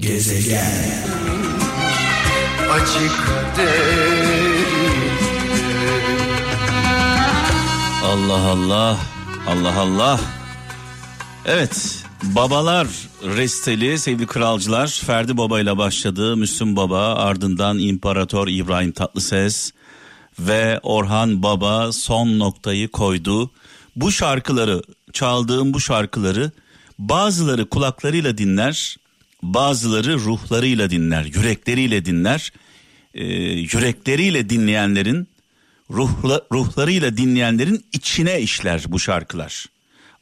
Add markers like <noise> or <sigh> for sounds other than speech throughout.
Gezegen. Açık Allah Allah Allah Allah. Evet babalar resteli sevgili kralcılar. Ferdi Baba ile başladı. Müslüm Baba ardından İmparator İbrahim Tatlıses ve Orhan Baba son noktayı koydu. Bu şarkıları çaldığım bu şarkıları bazıları kulaklarıyla dinler bazıları ruhlarıyla dinler yürekleriyle dinler ee, yürekleriyle dinleyenlerin ruhla, ruhlarıyla dinleyenlerin içine işler bu şarkılar.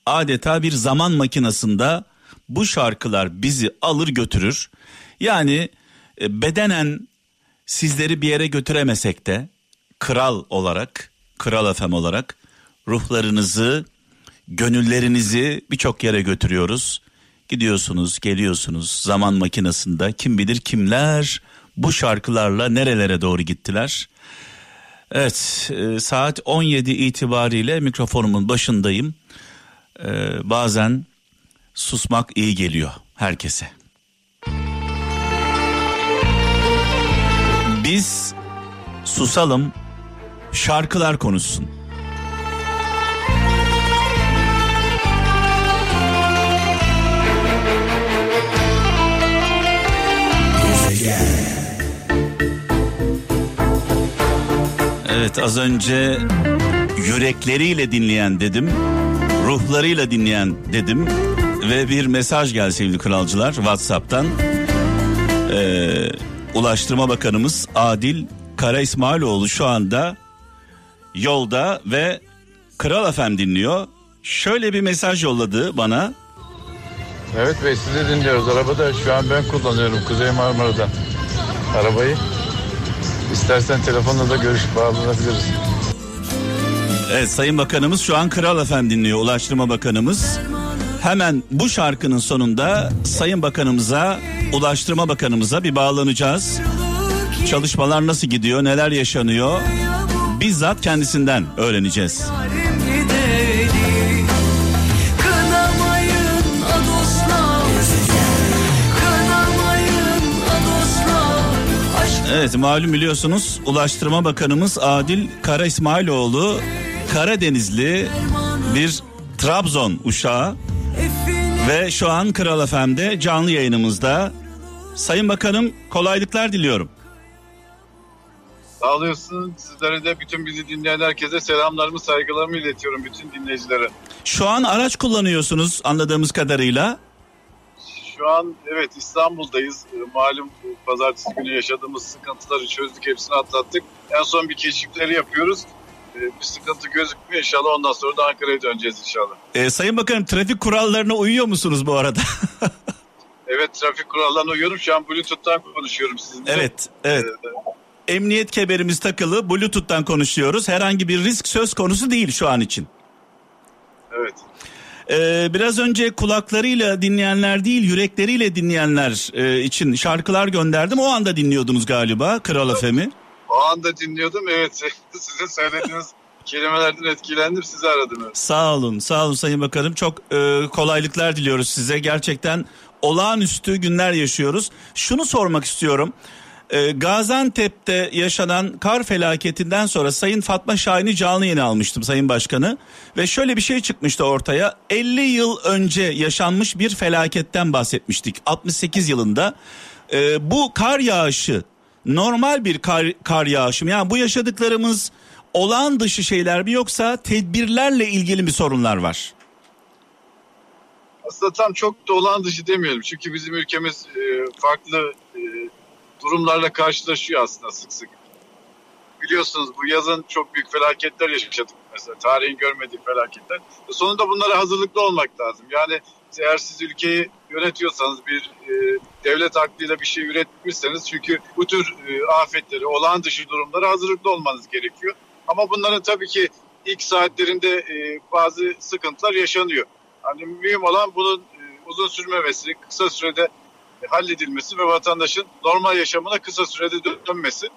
Adeta bir zaman makinasında bu şarkılar bizi alır götürür. Yani e, bedenen sizleri bir yere götüremesek de kral olarak, kral efem olarak ruhlarınızı, gönüllerinizi birçok yere götürüyoruz. Gidiyorsunuz, geliyorsunuz zaman makinasında kim bilir kimler bu şarkılarla nerelere doğru gittiler. Evet e, saat 17 itibariyle mikrofonumun başındayım. E, bazen susmak iyi geliyor herkese. Biz susalım şarkılar konuşsun. Evet az önce yürekleriyle dinleyen dedim. Ruhlarıyla dinleyen dedim. Ve bir mesaj geldi sevgili kralcılar WhatsApp'tan. Ee, Ulaştırma Bakanımız Adil Kara İsmailoğlu şu anda yolda ve Kral Efem dinliyor. Şöyle bir mesaj yolladı bana. Evet bey sizi dinliyoruz. Arabada şu an ben kullanıyorum Kuzey Marmara'dan arabayı. İstersen telefonla da görüşüp bağlanabiliriz. Evet Sayın Bakanımız şu an Kral Efem dinliyor Ulaştırma Bakanımız. Hemen bu şarkının sonunda Sayın Bakanımıza, Ulaştırma Bakanımıza bir bağlanacağız. Çalışmalar nasıl gidiyor, neler yaşanıyor? Bizzat kendisinden öğreneceğiz. Evet malum biliyorsunuz Ulaştırma Bakanımız Adil Kara İsmailoğlu Karadenizli bir Trabzon uşağı ve şu an Kral FM'de canlı yayınımızda. Sayın Bakanım kolaylıklar diliyorum. Sağ olasın. Sizlere de bütün bizi dinleyen herkese selamlarımı, saygılarımı iletiyorum bütün dinleyicilere. Şu an araç kullanıyorsunuz anladığımız kadarıyla. Şu an evet İstanbul'dayız. Ee, malum pazartesi günü yaşadığımız sıkıntıları çözdük, hepsini atlattık. En son bir keşifleri yapıyoruz. Ee, bir sıkıntı gözükmüyor inşallah ondan sonra da Ankara'ya döneceğiz inşallah. Ee, Sayın Bakanım trafik kurallarına uyuyor musunuz bu arada? <laughs> evet trafik kurallarına uyuyorum. Şu an Bluetooth'tan konuşuyorum sizinle. Evet, evet. Ee, Emniyet kemerimiz takılı, Bluetooth'tan konuşuyoruz. Herhangi bir risk söz konusu değil şu an için. Evet. Ee, biraz önce kulaklarıyla dinleyenler değil yürekleriyle dinleyenler e, için şarkılar gönderdim. O anda dinliyordunuz galiba Kral Efem'i. O anda dinliyordum evet <laughs> sizin söylediğiniz kelimelerden etkilendim sizi aradım. Evet. Sağ olun sağ olun Sayın Bakanım çok e, kolaylıklar diliyoruz size gerçekten olağanüstü günler yaşıyoruz. Şunu sormak istiyorum. E, Gaziantep'te yaşanan kar felaketinden sonra Sayın Fatma Şahin'i canlı yayın almıştım Sayın Başkanı. Ve şöyle bir şey çıkmıştı ortaya. 50 yıl önce yaşanmış bir felaketten bahsetmiştik. 68 yılında. E, bu kar yağışı normal bir kar, kar yağışı mı? Yani bu yaşadıklarımız olağan dışı şeyler mi yoksa tedbirlerle ilgili mi sorunlar var? Aslında tam çok da olağan dışı demeyelim. Çünkü bizim ülkemiz e, farklı e, durumlarla karşılaşıyor aslında sık sık. Biliyorsunuz bu yazın çok büyük felaketler yaşadık mesela. Tarihin görmediği felaketler. Sonunda bunlara hazırlıklı olmak lazım. Yani eğer siz ülkeyi yönetiyorsanız bir e, devlet aklıyla bir şey üretmişseniz çünkü bu tür e, afetleri, olağan dışı durumlara hazırlıklı olmanız gerekiyor. Ama bunların tabii ki ilk saatlerinde e, bazı sıkıntılar yaşanıyor. Hani mühim olan bunun e, uzun sürmemesi, kısa sürede halledilmesi ve vatandaşın normal yaşamına kısa sürede dönmesi.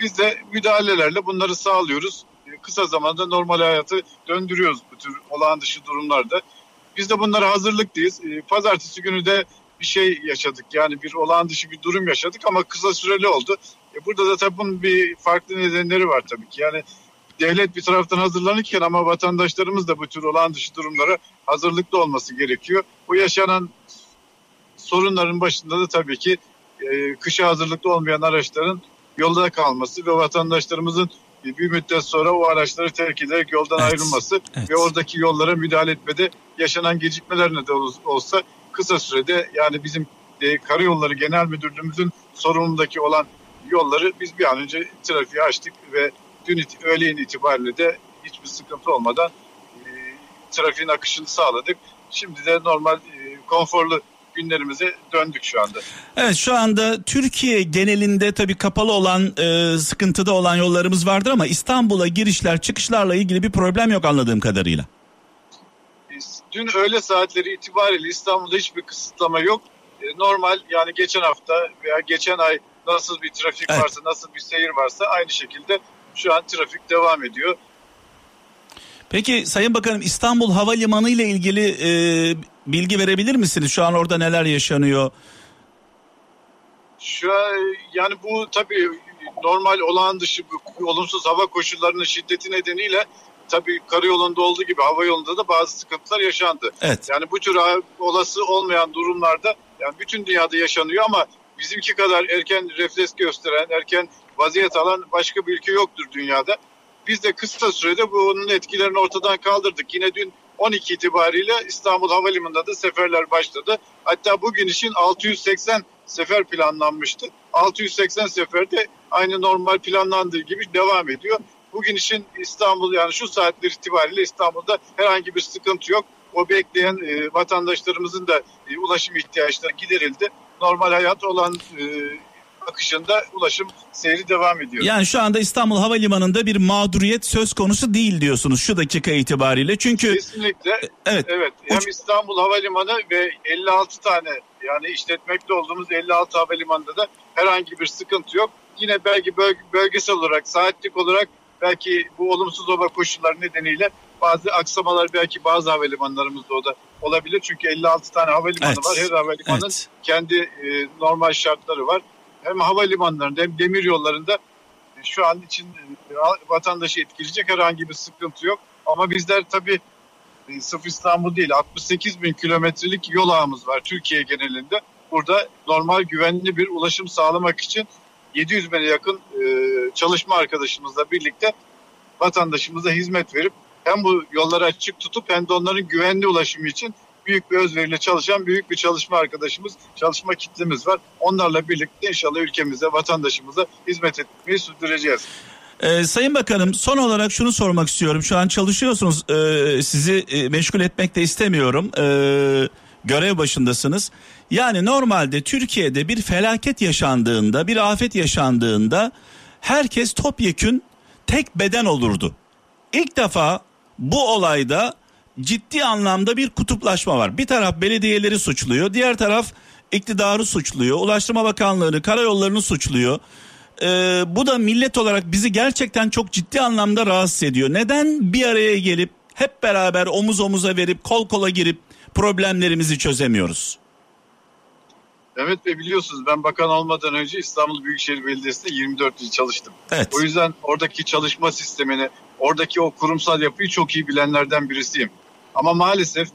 Biz de müdahalelerle bunları sağlıyoruz. Kısa zamanda normal hayatı döndürüyoruz bu tür olağan dışı durumlarda. Biz de bunlara hazırlıklıyız. Pazartesi günü de bir şey yaşadık. Yani bir olağan dışı bir durum yaşadık ama kısa süreli oldu. E burada da tabii bunun bir farklı nedenleri var tabii ki. Yani devlet bir taraftan hazırlanırken ama vatandaşlarımız da bu tür olağan dışı durumlara hazırlıklı olması gerekiyor. Bu yaşanan sorunların başında da tabii ki e, kışa hazırlıklı olmayan araçların yolda kalması ve vatandaşlarımızın bir müddet sonra o araçları terk ederek yoldan evet, ayrılması evet. ve oradaki yollara müdahale etmede yaşanan gecikmeler de olsa kısa sürede yani bizim e, Karayolları Genel Müdürlüğümüzün sorumluluğundaki olan yolları biz bir an önce trafiğe açtık ve dün it- öğleyin itibariyle de hiçbir sıkıntı olmadan e, trafiğin akışını sağladık. Şimdi de normal e, konforlu günlerimize döndük şu anda. Evet şu anda Türkiye genelinde tabii kapalı olan e, sıkıntıda olan yollarımız vardır ama İstanbul'a girişler çıkışlarla ilgili bir problem yok anladığım kadarıyla. Dün öğle saatleri itibariyle İstanbul'da hiçbir kısıtlama yok. E, normal yani geçen hafta veya geçen ay nasıl bir trafik evet. varsa nasıl bir seyir varsa aynı şekilde şu an trafik devam ediyor. Peki Sayın Bakanım İstanbul Havalimanı ile ilgili e, bilgi verebilir misiniz? Şu an orada neler yaşanıyor? Şu an yani bu tabii normal olağan dışı olumsuz hava koşullarının şiddeti nedeniyle tabii karayolunda olduğu gibi hava yolunda da bazı sıkıntılar yaşandı. Evet. Yani bu tür olası olmayan durumlarda yani bütün dünyada yaşanıyor ama bizimki kadar erken refleks gösteren, erken vaziyet alan başka bir ülke yoktur dünyada. Biz de kısa sürede bunun etkilerini ortadan kaldırdık. Yine dün 12 itibariyle İstanbul Havalimanı'nda da seferler başladı. Hatta bugün için 680 sefer planlanmıştı. 680 sefer de aynı normal planlandığı gibi devam ediyor. Bugün için İstanbul yani şu saatler itibariyle İstanbul'da herhangi bir sıkıntı yok. O bekleyen e, vatandaşlarımızın da e, ulaşım ihtiyaçları giderildi. Normal hayat olan e, akışında ulaşım seyri devam ediyor. Yani şu anda İstanbul Havalimanı'nda bir mağduriyet söz konusu değil diyorsunuz şu dakika itibariyle. Çünkü kesinlikle evet. Evet. Hem İstanbul Havalimanı ve 56 tane yani işletmekte olduğumuz 56 havalimanında da herhangi bir sıkıntı yok. Yine belki bölgesel olarak, saatlik olarak belki bu olumsuz hava koşulları nedeniyle bazı aksamalar belki bazı havalimanlarımızda o da olabilir. Çünkü 56 tane havalimanı evet. var. Her havalimanın evet. kendi e, normal şartları var hem havalimanlarında hem demir yollarında e, şu an için e, vatandaşı etkileyecek herhangi bir sıkıntı yok. Ama bizler tabii e, sırf İstanbul değil 68 bin kilometrelik yol ağımız var Türkiye genelinde. Burada normal güvenli bir ulaşım sağlamak için 700 bine yakın çalışma arkadaşımızla birlikte vatandaşımıza hizmet verip hem bu yolları açık tutup hem de onların güvenli ulaşımı için büyük bir özveriyle çalışan büyük bir çalışma arkadaşımız, çalışma kitlemiz var. Onlarla birlikte inşallah ülkemize, vatandaşımıza hizmet etmeyi sürdüreceğiz. Ee, Sayın Bakanım son olarak şunu sormak istiyorum. Şu an çalışıyorsunuz. Ee, sizi e, meşgul etmek de istemiyorum. Ee, görev başındasınız. Yani normalde Türkiye'de bir felaket yaşandığında, bir afet yaşandığında herkes topyekün tek beden olurdu. İlk defa bu olayda ciddi anlamda bir kutuplaşma var. Bir taraf belediyeleri suçluyor, diğer taraf iktidarı suçluyor, Ulaştırma Bakanlığı'nı, karayollarını suçluyor. Ee, bu da millet olarak bizi gerçekten çok ciddi anlamda rahatsız ediyor. Neden bir araya gelip hep beraber omuz omuza verip kol kola girip problemlerimizi çözemiyoruz? Evet ve biliyorsunuz ben bakan olmadan önce İstanbul Büyükşehir Belediyesi'nde 24 yıl çalıştım. Evet. O yüzden oradaki çalışma sistemini, oradaki o kurumsal yapıyı çok iyi bilenlerden birisiyim. Ama maalesef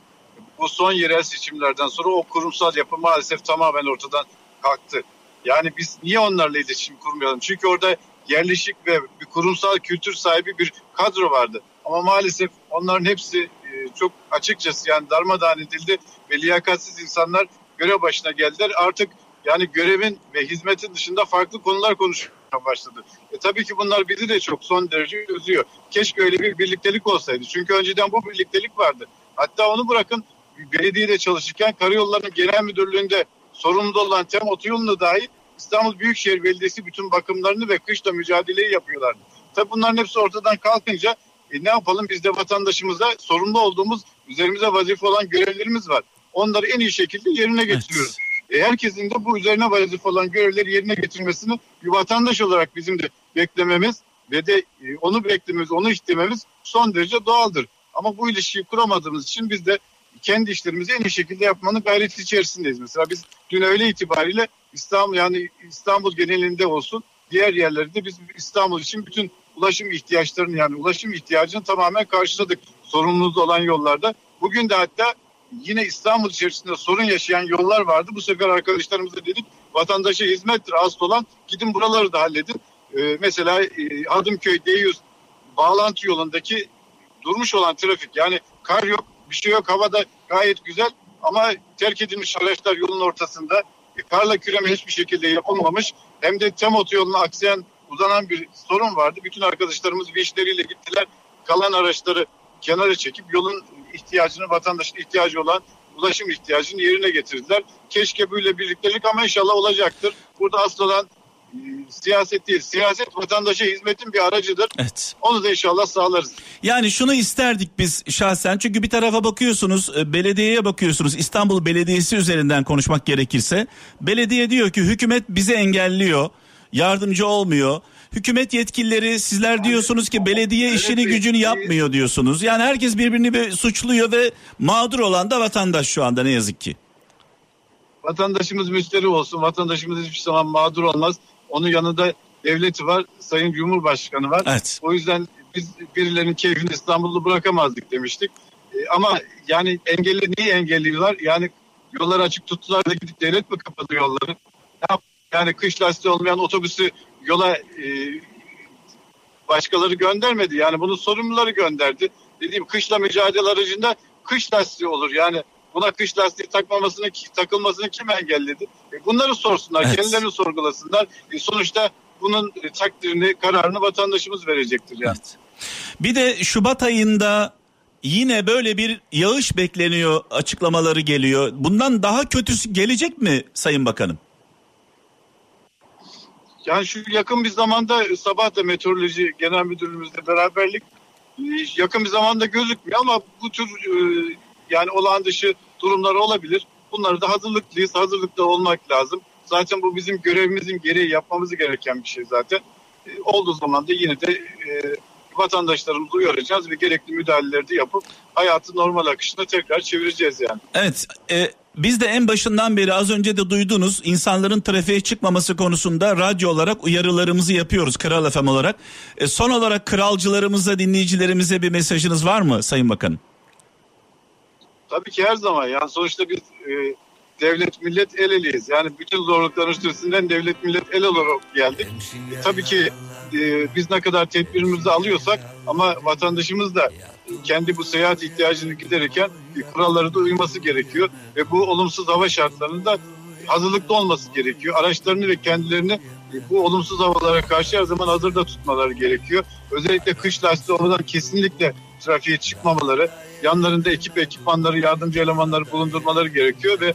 bu son yerel seçimlerden sonra o kurumsal yapı maalesef tamamen ortadan kalktı. Yani biz niye onlarla iletişim kurmayalım? Çünkü orada yerleşik ve bir kurumsal kültür sahibi bir kadro vardı. Ama maalesef onların hepsi e, çok açıkçası yani darmadağın edildi ve liyakatsiz insanlar görev başına geldiler. Artık yani görevin ve hizmetin dışında farklı konular konuşmaya başladı. E, tabii ki bunlar bizi de çok son derece üzüyor. Keşke öyle bir birliktelik olsaydı. Çünkü önceden bu birliktelik vardı. Hatta onu bırakın belediyede çalışırken Karayolları'nın genel müdürlüğünde sorumlu olan TEM otoyolunu dahi İstanbul Büyükşehir Belediyesi bütün bakımlarını ve kışla mücadeleyi yapıyorlardı. Tabii bunların hepsi ortadan kalkınca e, ne yapalım biz de vatandaşımıza sorumlu olduğumuz üzerimize vazife olan görevlerimiz var. Onları en iyi şekilde yerine getiriyoruz. Evet. E, herkesin de bu üzerine vazife olan görevleri yerine getirmesini bir vatandaş olarak bizim de beklememiz ve de e, onu beklememiz, onu istememiz son derece doğaldır. Ama bu ilişkiyi kuramadığımız için biz de kendi işlerimizi en iyi şekilde yapmanın gayreti içerisindeyiz. Mesela biz dün öğle itibariyle İstanbul yani İstanbul genelinde olsun diğer yerlerde biz İstanbul için bütün ulaşım ihtiyaçlarını yani ulaşım ihtiyacını tamamen karşıladık sorumluluğu olan yollarda. Bugün de hatta yine İstanbul içerisinde sorun yaşayan yollar vardı. Bu sefer arkadaşlarımıza dedik vatandaşa hizmettir asıl olan gidin buraları da halledin. Ee, mesela e, Adımköy Deyüz bağlantı yolundaki durmuş olan trafik yani kar yok bir şey yok havada gayet güzel ama terk edilmiş araçlar yolun ortasında e, karla küreme hiçbir şekilde yapılmamış hem de tem otoyoluna aksayan uzanan bir sorun vardı. Bütün arkadaşlarımız vinçleriyle gittiler kalan araçları kenara çekip yolun ihtiyacını vatandaşın ihtiyacı olan ulaşım ihtiyacını yerine getirdiler. Keşke böyle birliktelik ama inşallah olacaktır. Burada asıl olan e, siyaset değil. Siyaset vatandaşa hizmetin bir aracıdır. Evet. Onu da inşallah sağlarız. Yani şunu isterdik biz şahsen çünkü bir tarafa bakıyorsunuz e, belediyeye bakıyorsunuz İstanbul Belediyesi üzerinden konuşmak gerekirse belediye diyor ki hükümet bizi engelliyor yardımcı olmuyor. Hükümet yetkilileri sizler diyorsunuz ki belediye işini gücünü yapmıyor diyorsunuz. Yani herkes birbirini bir suçluyor ve mağdur olan da vatandaş şu anda ne yazık ki. Vatandaşımız müşteri olsun. Vatandaşımız hiçbir zaman mağdur olmaz. Onun yanında devleti var. Sayın Cumhurbaşkanı var. Evet. O yüzden biz birilerinin keyfini İstanbul'da bırakamazdık demiştik. E, ama yani engelli niye engelliyorlar? Yani yolları açık tuttular da gidip devlet mi kapadı yolları? Yani kış lastiği olmayan otobüsü yola e, başkaları göndermedi. Yani bunu sorumluları gönderdi. Dediğim kışla mücadele aracında kış lastiği olur. Yani buna kış lastiği takmamasını takılmasını kim engelledi? E bunları sorsunlar, evet. kendilerini sorgulasınlar. E sonuçta bunun takdirini, kararını vatandaşımız verecektir yani. Evet. Bir de Şubat ayında yine böyle bir yağış bekleniyor açıklamaları geliyor. Bundan daha kötüsü gelecek mi Sayın Bakanım? Yani şu yakın bir zamanda sabah da meteoroloji genel müdürümüzle beraberlik yakın bir zamanda gözükmüyor ama bu tür e, yani olağan dışı durumlar olabilir. Bunları da hazırlıklıyız. Hazırlıkta olmak lazım. Zaten bu bizim görevimizin gereği yapmamız gereken bir şey zaten. E, olduğu zaman da yine de e, vatandaşlarımızı uyaracağız ve gerekli müdahaleleri de yapıp hayatı normal akışına tekrar çevireceğiz yani. Evet. E, biz de en başından beri az önce de duydunuz insanların trafiğe çıkmaması konusunda radyo olarak uyarılarımızı yapıyoruz Kral FM olarak. E, son olarak kralcılarımıza dinleyicilerimize bir mesajınız var mı Sayın Bakanım? Tabii ki her zaman yani sonuçta biz e, devlet millet el eleyiz. Yani bütün zorlukların üstesinden devlet millet el olarak geldik. E, tabii ki e, biz ne kadar tedbirimizi alıyorsak ama vatandaşımız da kendi bu seyahat ihtiyacını giderirken kuralları da uyması gerekiyor. Ve bu olumsuz hava şartlarında hazırlıklı olması gerekiyor. Araçlarını ve kendilerini e, bu olumsuz havalara karşı her zaman hazırda tutmaları gerekiyor. Özellikle kış lastiği olmadan kesinlikle trafiğe çıkmamaları, yanlarında ekip ekipmanları, yardımcı elemanları bulundurmaları gerekiyor ve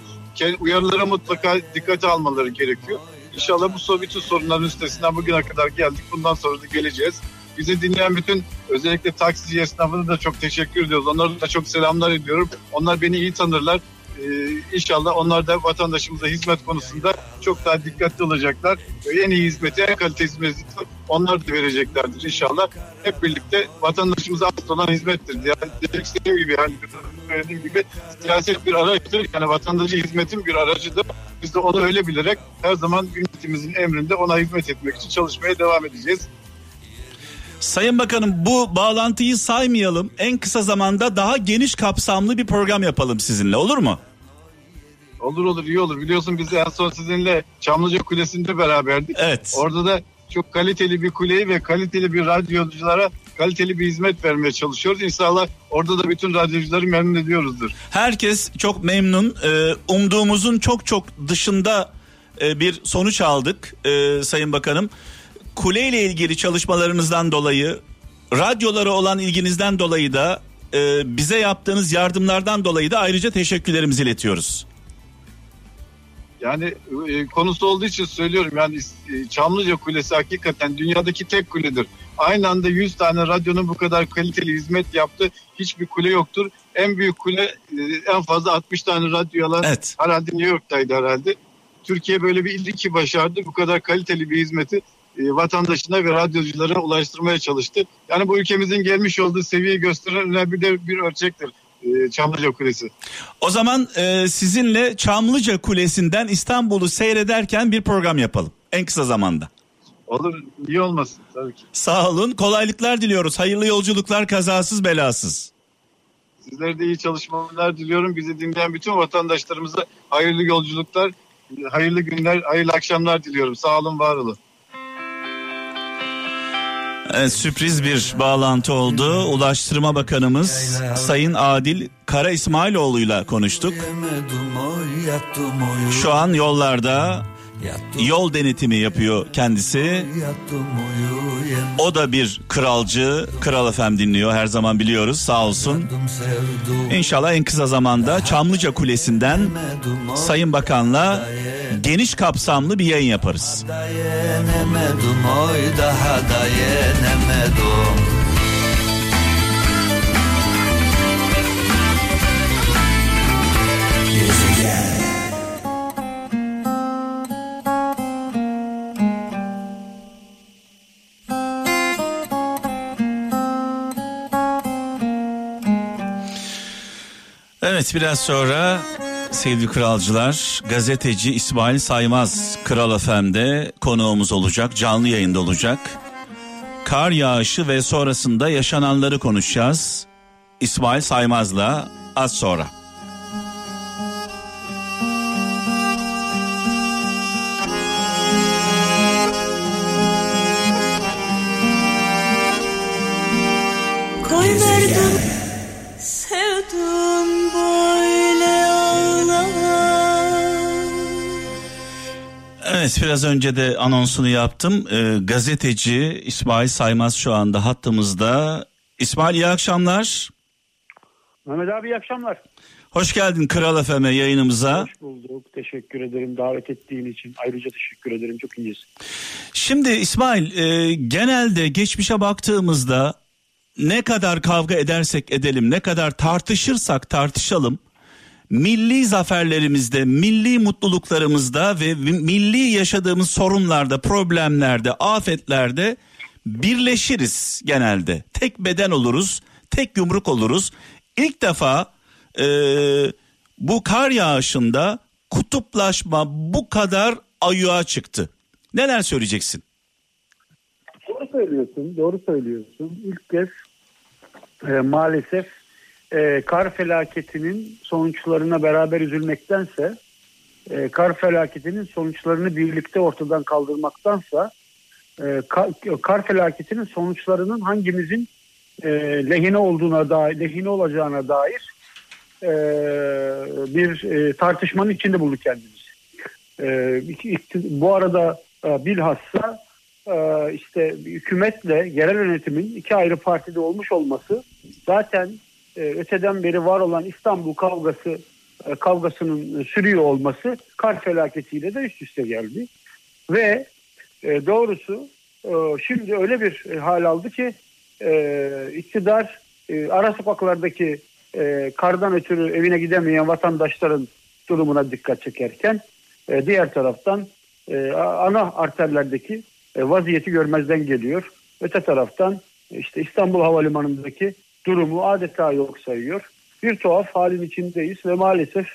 uyarılara mutlaka dikkate almaları gerekiyor. İnşallah bu bütün sorunların üstesinden bugüne kadar geldik. Bundan sonra da geleceğiz. Bizi dinleyen bütün özellikle taksici esnafına da çok teşekkür ediyoruz. Onlara da çok selamlar ediyorum. Onlar beni iyi tanırlar. Ee, inşallah onlar da vatandaşımıza hizmet konusunda çok daha dikkatli olacaklar. Ve en iyi hizmeti, en kalite hizmeti onlar da vereceklerdir inşallah. Hep birlikte vatandaşımıza asıl olan hizmettir. Yani demek istediğim gibi, hani söylediğim gibi siyaset bir araçtır. Yani vatandaşı hizmetin bir aracıdır. Biz de onu öyle bilerek her zaman yönetimimizin emrinde ona hizmet etmek için çalışmaya devam edeceğiz. Sayın Bakanım bu bağlantıyı saymayalım. En kısa zamanda daha geniş kapsamlı bir program yapalım sizinle olur mu? Olur olur iyi olur. Biliyorsun biz en son sizinle Çamlıca Kulesi'nde beraberdik. Evet. Orada da çok kaliteli bir kuleyi ve kaliteli bir radyoculara kaliteli bir hizmet vermeye çalışıyoruz. İnşallah orada da bütün radyocuları memnun ediyoruzdur. Herkes çok memnun. Ee, umduğumuzun çok çok dışında e, bir sonuç aldık e, Sayın Bakanım kule ile ilgili çalışmalarınızdan dolayı, radyolara olan ilginizden dolayı da e, bize yaptığınız yardımlardan dolayı da ayrıca teşekkürlerimizi iletiyoruz. Yani e, konusu olduğu için söylüyorum yani e, Çamlıca Kulesi hakikaten dünyadaki tek kuledir. Aynı anda 100 tane radyonun bu kadar kaliteli hizmet yaptı. Hiçbir kule yoktur. En büyük kule e, en fazla 60 tane radyo alan evet. herhalde New York'taydı herhalde. Türkiye böyle bir ilki başardı. Bu kadar kaliteli bir hizmeti e, vatandaşına ve radyoculara ulaştırmaya çalıştı. Yani bu ülkemizin gelmiş olduğu seviyeyi gösteren önemli bir, bir ölçektir. E, Çamlıca Kulesi. O zaman e, sizinle Çamlıca Kulesi'nden İstanbul'u seyrederken bir program yapalım. En kısa zamanda. Olur iyi olmasın tabii ki. Sağ olun. Kolaylıklar diliyoruz. Hayırlı yolculuklar kazasız belasız. Sizlere de iyi çalışmalar diliyorum. Bizi dinleyen bütün vatandaşlarımıza hayırlı yolculuklar, hayırlı günler, hayırlı akşamlar diliyorum. Sağ olun, var olun. Evet, sürpriz bir bağlantı oldu. Ulaştırma Bakanımız Sayın Adil Kara İsmailoğlu'yla konuştuk. Şu an yollarda yol denetimi yapıyor kendisi. O da bir kralcı, Kral Efem dinliyor. Her zaman biliyoruz. Sağ olsun. İnşallah en kısa zamanda Çamlıca Kulesi'nden Sayın Bakan'la geniş kapsamlı bir yayın yaparız. Evet biraz sonra sevgili kralcılar gazeteci İsmail Saymaz Kral FM'de konuğumuz olacak canlı yayında olacak. Kar yağışı ve sonrasında yaşananları konuşacağız. İsmail Saymaz'la az sonra. Biraz önce de anonsunu yaptım. Ee, gazeteci İsmail Saymaz şu anda hattımızda. İsmail iyi akşamlar. Mehmet abi iyi akşamlar. Hoş geldin Kral FM'e yayınımıza. Hoş bulduk. Teşekkür ederim davet ettiğin için. Ayrıca teşekkür ederim. Çok iyiyiz. Şimdi İsmail e, genelde geçmişe baktığımızda ne kadar kavga edersek edelim, ne kadar tartışırsak tartışalım, milli zaferlerimizde, milli mutluluklarımızda ve milli yaşadığımız sorunlarda, problemlerde, afetlerde birleşiriz genelde. Tek beden oluruz, tek yumruk oluruz. İlk defa e, bu kar yağışında kutuplaşma bu kadar ayuğa çıktı. Neler söyleyeceksin? Doğru söylüyorsun. Doğru söylüyorsun. İlk kez e, maalesef e, kar felaketinin sonuçlarına beraber üzülmektense e, kar felaketinin sonuçlarını birlikte ortadan kaldırmaktansa e, kar, kar felaketinin sonuçlarının hangimizin e, lehine olduğuna dair, lehine olacağına dair e, bir e, tartışmanın içinde bulduk kendimizi. E, bu arada e, bilhassa e, işte hükümetle yerel yönetimin iki ayrı partide olmuş olması zaten e, öteden beri var olan İstanbul kavgası e, kavgasının sürüyor olması kar felaketiyle de üst üste geldi. Ve e, doğrusu şimdi öyle bir hal aldı ki iktidar ara sokaklardaki kardan ötürü evine gidemeyen vatandaşların durumuna dikkat çekerken diğer taraftan ana arterlerdeki vaziyeti görmezden geliyor. Öte taraftan işte İstanbul Havalimanı'ndaki durumu adeta yok sayıyor. Bir tuhaf halin içindeyiz ve maalesef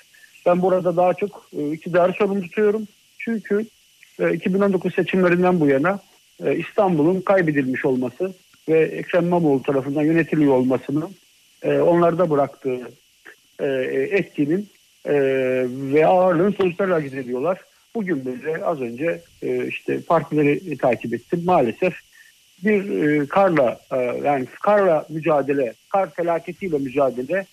ben burada daha çok e, iktidarı sorumlu tutuyorum. Çünkü e, 2019 seçimlerinden bu yana e, İstanbul'un kaybedilmiş olması ve Ekrem İmamoğlu tarafından yönetiliyor olmasının e, onlarda bıraktığı e, etkinin e, ve ağırlığın sonuçlarıyla hareket ediyorlar. Bugün böyle az önce e, işte partileri takip ettim. Maalesef bir e, karla e, yani karla mücadele, kar felaketiyle mücadele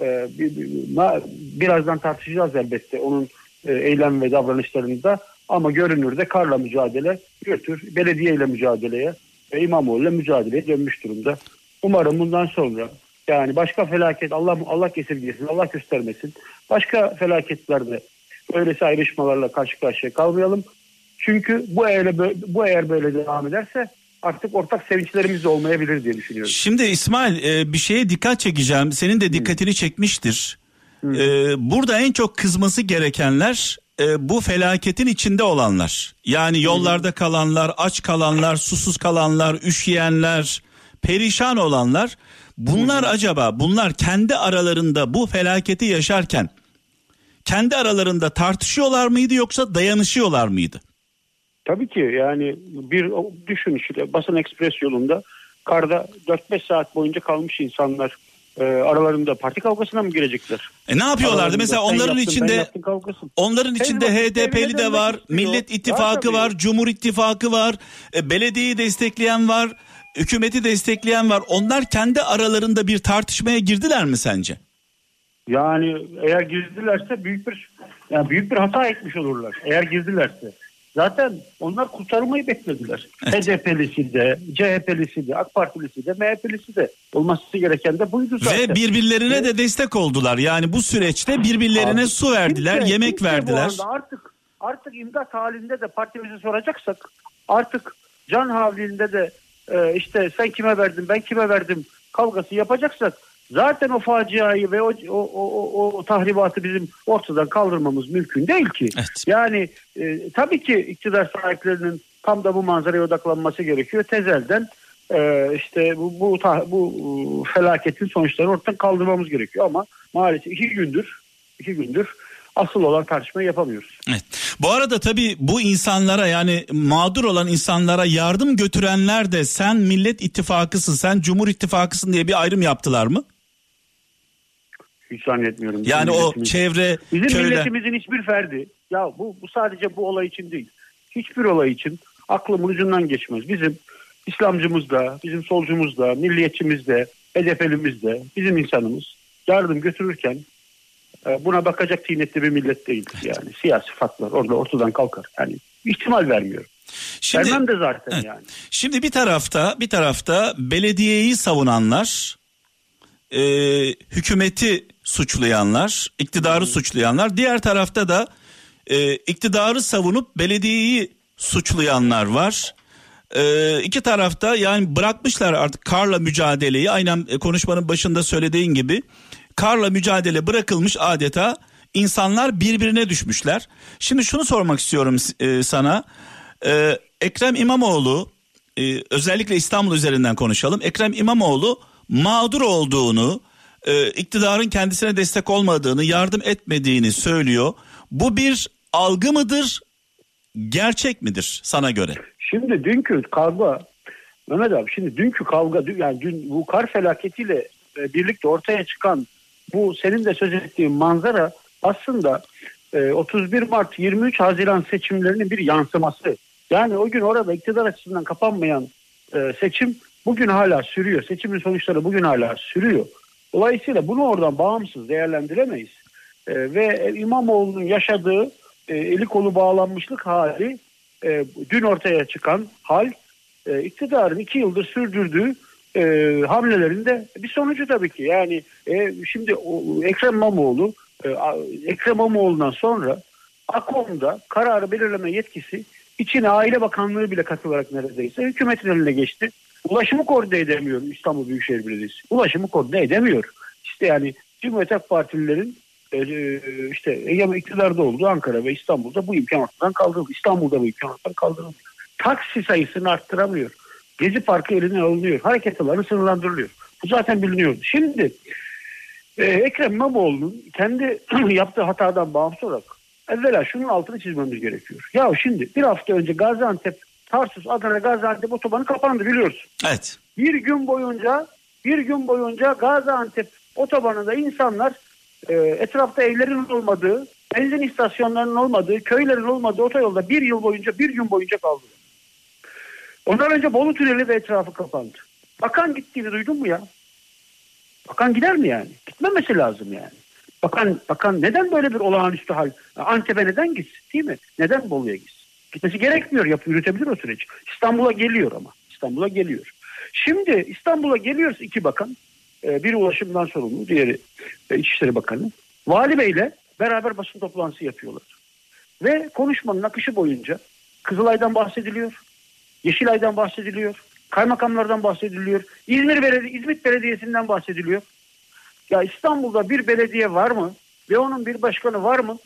e, bir, bir- ma- birazdan tartışacağız elbette onun e, eylem ve davranışlarında ama görünürde karla mücadele götür belediye ile mücadeleye ve İmamoğlu ile mücadeleye dönmüş durumda. Umarım bundan sonra yani başka felaket Allah Allah esirgesin, Allah göstermesin. Başka felaketlerde öylesi ayrışmalarla karşı karşıya kalmayalım. Çünkü bu eğer bu eğer böyle devam ederse artık ortak sevinçlerimiz de olmayabilir diye düşünüyorum. Şimdi İsmail e, bir şeye dikkat çekeceğim. Senin de dikkatini çekmiştir. E, burada en çok kızması gerekenler e, bu felaketin içinde olanlar. Yani yollarda kalanlar, aç kalanlar, susuz kalanlar, üşüyenler, perişan olanlar. Bunlar acaba bunlar kendi aralarında bu felaketi yaşarken kendi aralarında tartışıyorlar mıydı yoksa dayanışıyorlar mıydı? Tabii ki yani bir düşün işte basın ekspres yolunda karda 4-5 saat boyunca kalmış insanlar e, aralarında parti kavgasına mı girecekler? E ne yapıyorlardı? Aralarında Mesela onların yaptın, içinde onların içinde HDP'li de var, istiyor. Millet Var İttifakı tabii. var, Cumhur İttifakı var, e, belediyeyi destekleyen var, hükümeti destekleyen var. Onlar kendi aralarında bir tartışmaya girdiler mi sence? Yani eğer girdilerse büyük bir yani büyük bir hata etmiş olurlar. Eğer girdilerse. Zaten onlar kurtarmayı beklediler. Evet. HDP'lisi de, CHP'lisi de, AK Partilisi de, MHP'lisi de olması gereken de buydu zaten. Ve birbirlerine Ve- de destek oldular. Yani bu süreçte birbirlerine Abi, su verdiler, kimse- yemek kimse verdiler. Artık artık imdat halinde de partimizi soracaksak artık can havlinde de e, işte sen kime verdin ben kime verdim kavgası yapacaksak zaten o faciayı ve o, o, o, o, tahribatı bizim ortadan kaldırmamız mümkün değil ki. Evet. Yani e, tabii ki iktidar sahiplerinin tam da bu manzaraya odaklanması gerekiyor. Tezelden e, işte bu bu, ta- bu e, felaketin sonuçlarını ortadan kaldırmamız gerekiyor ama maalesef iki gündür iki gündür asıl olan tartışmayı yapamıyoruz. Evet. Bu arada tabii bu insanlara yani mağdur olan insanlara yardım götürenler de sen Millet İttifakısın, sen Cumhur İttifakısın diye bir ayrım yaptılar mı? Hiç zannetmiyorum. Bizim Yani o çevre Bizim köyler milletimizin hiçbir ferdi ya bu, bu sadece bu olay için değil. Hiçbir olay için aklımın ucundan geçmez. Bizim İslamcımız da, bizim solcumuz da, milliyetçimiz de, HDP'limiz de, bizim insanımız yardım götürürken e, buna bakacak tinetli bir millet değil. Yani siyasi farklar orada ortadan kalkar. Yani ihtimal vermiyorum. Şimdi Vermem de zaten Evet. yani. Şimdi bir tarafta bir tarafta belediyeyi savunanlar, e, hükümeti suçlayanlar, iktidarı suçlayanlar, diğer tarafta da e, iktidarı savunup belediyeyi suçlayanlar var. E, iki tarafta yani bırakmışlar artık karla mücadeleyi. Aynen e, konuşmanın başında söylediğin gibi karla mücadele bırakılmış adeta insanlar birbirine düşmüşler. Şimdi şunu sormak istiyorum e, sana. E, Ekrem İmamoğlu e, özellikle İstanbul üzerinden konuşalım. Ekrem İmamoğlu mağdur olduğunu, e, iktidarın kendisine destek olmadığını, yardım etmediğini söylüyor. Bu bir algı mıdır, gerçek midir sana göre? Şimdi dünkü kavga Mehmet abi şimdi dünkü kavga yani dün bu kar felaketiyle e, birlikte ortaya çıkan bu senin de söz ettiğin manzara aslında e, 31 Mart 23 Haziran seçimlerinin bir yansıması. Yani o gün orada iktidar açısından kapanmayan e, seçim bugün hala sürüyor. Seçimin sonuçları bugün hala sürüyor. Dolayısıyla bunu oradan bağımsız değerlendiremeyiz. E, ve İmamoğlu'nun yaşadığı e, eli kolu bağlanmışlık hali e, dün ortaya çıkan hal e, iktidarın iki yıldır sürdürdüğü e, hamlelerinde bir sonucu tabii ki. Yani e, şimdi o, Ekrem İmamoğlu e, Ekrem İmamoğlu'ndan sonra AKOM'da kararı belirleme yetkisi içine Aile Bakanlığı bile katılarak neredeyse hükümetin eline geçti. Ulaşımı koordine edemiyor İstanbul Büyükşehir Belediyesi. Ulaşımı koordine edemiyor. İşte yani Cumhuriyet Halk Partililerin e, e, işte egemen iktidarda olduğu Ankara ve İstanbul'da bu imkan ortadan kaldırıldı. İstanbul'da bu imkan ortadan kaldırıldı. Taksi sayısını arttıramıyor. Gezi Parkı eline alınıyor. Hareket alanı sınırlandırılıyor. Bu zaten biliniyordu. Şimdi e, Ekrem İmamoğlu'nun kendi <clears throat> yaptığı hatadan bağımsız olarak evvela şunun altını çizmemiz gerekiyor. Ya şimdi bir hafta önce Gaziantep, Tarsus, Adana, Gaziantep otobanı kapandı biliyorsun. Evet. Bir gün boyunca bir gün boyunca Gaziantep otobanında insanlar e, etrafta evlerin olmadığı, benzin istasyonlarının olmadığı, köylerin olmadığı otoyolda bir yıl boyunca bir gün boyunca kaldılar. Ondan önce Bolu Tüneli ve etrafı kapandı. Bakan gittiğini duydun mu ya? Bakan gider mi yani? Gitmemesi lazım yani. Bakan, bakan neden böyle bir olağanüstü hal? Antep'e neden gitsin değil mi? Neden Bolu'ya gitsin? Gitmesi gerekmiyor. Yap, yürütebilir o süreci. İstanbul'a geliyor ama. İstanbul'a geliyor. Şimdi İstanbul'a geliyoruz iki bakan. Ee, biri ulaşımdan sorumlu, diğeri e, İçişleri Bakanı. Vali Bey'le beraber basın toplantısı yapıyorlar. Ve konuşmanın akışı boyunca Kızılay'dan bahsediliyor. Yeşilay'dan bahsediliyor. Kaymakamlardan bahsediliyor. İzmir Beledi İzmit Belediyesi'nden bahsediliyor. Ya İstanbul'da bir belediye var mı? Ve onun bir başkanı var mı?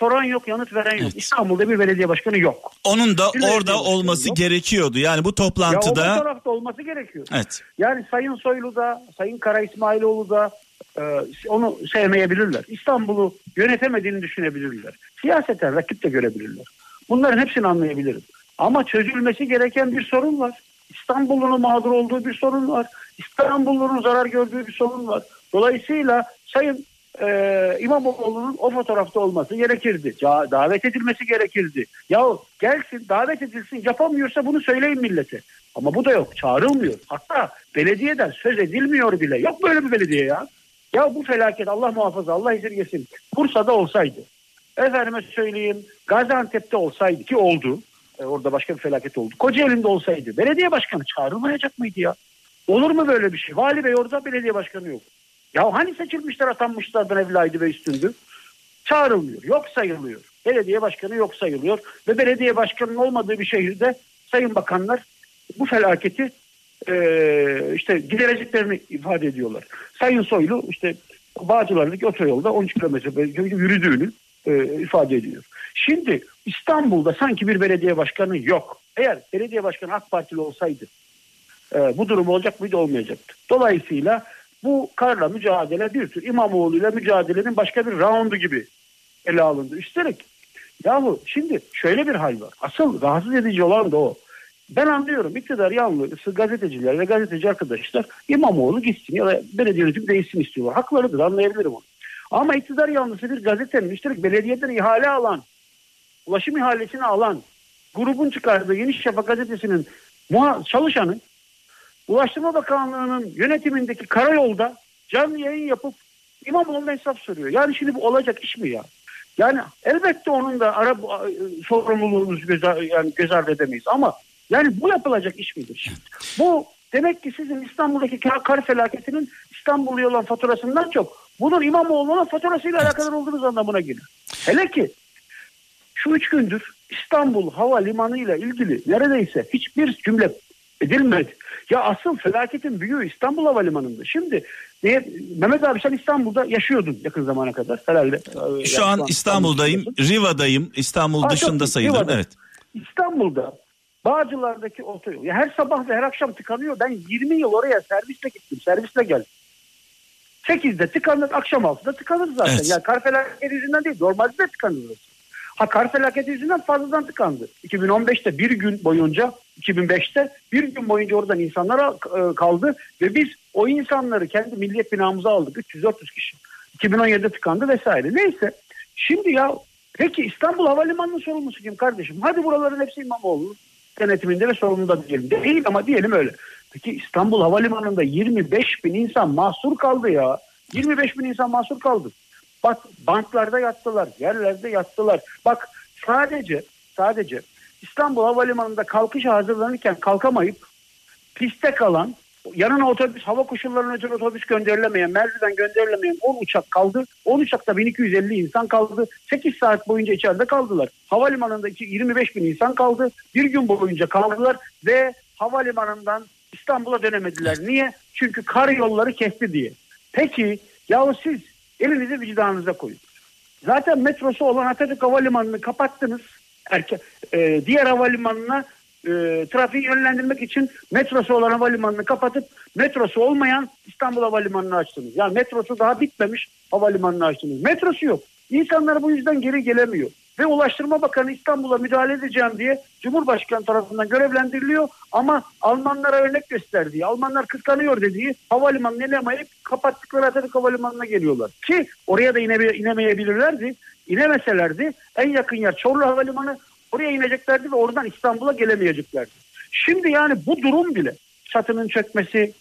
Soran yok, yanıt veren yok. Evet. İstanbul'da bir belediye başkanı yok. Onun da Bir orada olması yok. gerekiyordu. Yani bu Ya o toplantıda tarafta olması gerekiyor. Evet. Yani Sayın Soylu da, Sayın Kara İsmailoğlu da e, onu sevmeyebilirler. İstanbul'u yönetemediğini düşünebilirler. Siyaseten rakip de görebilirler. Bunların hepsini anlayabilirim. Ama çözülmesi gereken bir sorun var. İstanbul'un mağdur olduğu bir sorun var. İstanbul'un zarar gördüğü bir sorun var. Dolayısıyla Sayın e, İmamoğlu'nun o fotoğrafta olması gerekirdi. Ca- davet edilmesi gerekirdi. Yahu gelsin davet edilsin yapamıyorsa bunu söyleyin millete. Ama bu da yok çağrılmıyor. Hatta belediyeden söz edilmiyor bile. Yok böyle bir belediye ya. Ya bu felaket Allah muhafaza Allah esirgesin. Bursa'da olsaydı. Efendime söyleyeyim Gaziantep'te olsaydı ki oldu. E, orada başka bir felaket oldu. Kocaeli'nde olsaydı belediye başkanı çağrılmayacak mıydı ya? Olur mu böyle bir şey? Vali Bey orada belediye başkanı yok. Ya hani seçilmişler atanmışlardan evlaydı ve üstündü? Çağrılmıyor. Yok sayılıyor. Belediye başkanı yok sayılıyor. Ve belediye başkanının olmadığı bir şehirde sayın bakanlar bu felaketi e, işte gidereceklerini ifade ediyorlar. Sayın Soylu işte Bağcılar'daki otoyolda 13 kilometre yürüdüğünü e, ifade ediyor. Şimdi İstanbul'da sanki bir belediye başkanı yok. Eğer belediye başkanı AK Partili olsaydı e, bu durum olacak mıydı olmayacaktı. Dolayısıyla bu karla mücadele bir tür İmamoğlu ile mücadelenin başka bir roundu gibi ele alındı. Üstelik yahu şimdi şöyle bir hal var. Asıl rahatsız edici olan da o. Ben anlıyorum iktidar yanlısı gazeteciler ve gazeteci arkadaşlar İmamoğlu gitsin ya da belediye yönetimi değişsin istiyorlar. Haklarıdır anlayabilirim onu. Ama iktidar yanlısı bir gazetenin üstelik belediyeden ihale alan, ulaşım ihalesini alan, grubun çıkardığı Yeni Şafak gazetesinin çalışanı Ulaştırma Bakanlığı'nın yönetimindeki karayolda canlı yayın yapıp İmamoğlu'na hesap soruyor. Yani şimdi bu olacak iş mi ya? Yani elbette onun da ara sorumluluğunu göz, yani göz ardı edemeyiz ama yani bu yapılacak iş midir şimdi? Bu demek ki sizin İstanbul'daki kar, felaketinin İstanbul'u olan faturasından çok bunun İmamoğlu'nun faturasıyla alakalı olduğunuz anlamına gelir. Hele ki şu üç gündür İstanbul Havalimanı ile ilgili neredeyse hiçbir cümle edilmedi. Ya asıl felaketin büyüğü İstanbul Havalimanı'nda. Şimdi diye, Mehmet abi sen İstanbul'da yaşıyordun yakın zamana kadar herhalde. e, Şu Yani an İstanbul'dayım, Riva'dayım. İstanbul çok dışında sayılır. Riva'da. Evet. İstanbul'da Bağcılar'daki otoyol. Ya her sabah ve her akşam tıkanıyor. Ben 20 yıl oraya servisle gittim. Servisle geldim. 8'de tıkanır, akşam 6'da tıkanır zaten. Evet. Yani kar felaketi yüzünden değil. Normalde de tıkanır. Ha kar felaketi yüzünden fazladan tıkandı. 2015'te bir gün boyunca, 2005'te bir gün boyunca oradan insanlar e, kaldı ve biz o insanları kendi milliyet binamıza aldık. 300-400 kişi. 2017'de tıkandı vesaire. Neyse. Şimdi ya peki İstanbul Havalimanı'nın sorumlusu kim kardeşim? Hadi buraların hepsi İmamoğlu denetiminde ve sorumluluğunda diyelim. Değil ama diyelim öyle. Peki İstanbul Havalimanı'nda 25 bin insan mahsur kaldı ya. 25 bin insan mahsur kaldı. Bak banklarda yattılar, yerlerde yattılar. Bak sadece sadece İstanbul Havalimanı'nda kalkışa hazırlanırken kalkamayıp piste kalan yanına otobüs hava koşullarına özel otobüs gönderilemeyen merdiven gönderilemeyen 10 uçak kaldı. 10 uçakta 1250 insan kaldı. 8 saat boyunca içeride kaldılar. Havalimanında iki- 25 bin insan kaldı. Bir gün boyunca kaldılar ve havalimanından İstanbul'a dönemediler. Niye? Çünkü kar yolları kesti diye. Peki yahu siz elinizi vicdanınıza koyun. Zaten metrosu olan Atatürk Havalimanı'nı kapattınız. Erke, e, diğer havalimanına e, trafiği yönlendirmek için metrosu olan havalimanını kapatıp metrosu olmayan İstanbul Havalimanı'nı açtınız. Yani metrosu daha bitmemiş havalimanını açtınız. Metrosu yok. İnsanlar bu yüzden geri gelemiyor. Ve Ulaştırma Bakanı İstanbul'a müdahale edeceğim diye Cumhurbaşkanı tarafından görevlendiriliyor ama Almanlara örnek gösterdiği, Almanlar kıskanıyor dediği havalimanını inemayıp kapattıkları Atatürk Havalimanı'na geliyorlar. Ki oraya da ine, inemeyebilirlerdi. İnemeselerdi en yakın yer Çorlu Havalimanı oraya ineceklerdi ve oradan İstanbul'a gelemeyeceklerdi. Şimdi yani bu durum bile çatının çökmesi,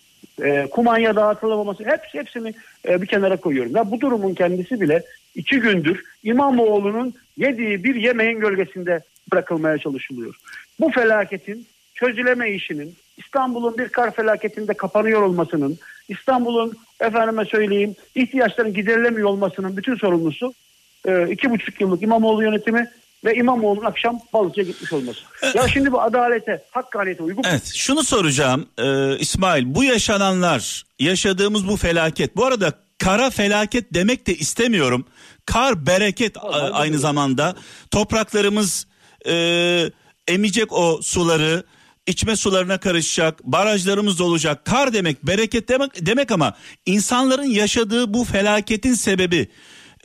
e, kumanya dağıtılamaması hepsi hepsini e, bir kenara koyuyorum. Ya bu durumun kendisi bile iki gündür İmamoğlu'nun yediği bir yemeğin gölgesinde bırakılmaya çalışılıyor. Bu felaketin çözüleme işinin İstanbul'un bir kar felaketinde kapanıyor olmasının, İstanbul'un efendime söyleyeyim ihtiyaçların giderilemiyor olmasının bütün sorumlusu e, iki buçuk yıllık İmamoğlu yönetimi ve İmamoğlu'nun akşam Balıkesir'e gitmiş olması. Ya şimdi bu adalete, hakkaniyete uygun mu? Evet şunu soracağım e, İsmail bu yaşananlar yaşadığımız bu felaket bu arada kara felaket demek de istemiyorum. Kar bereket Vallahi aynı öyle. zamanda topraklarımız e, emecek o suları içme sularına karışacak, barajlarımız olacak. Kar demek, bereket demek, demek ama insanların yaşadığı bu felaketin sebebi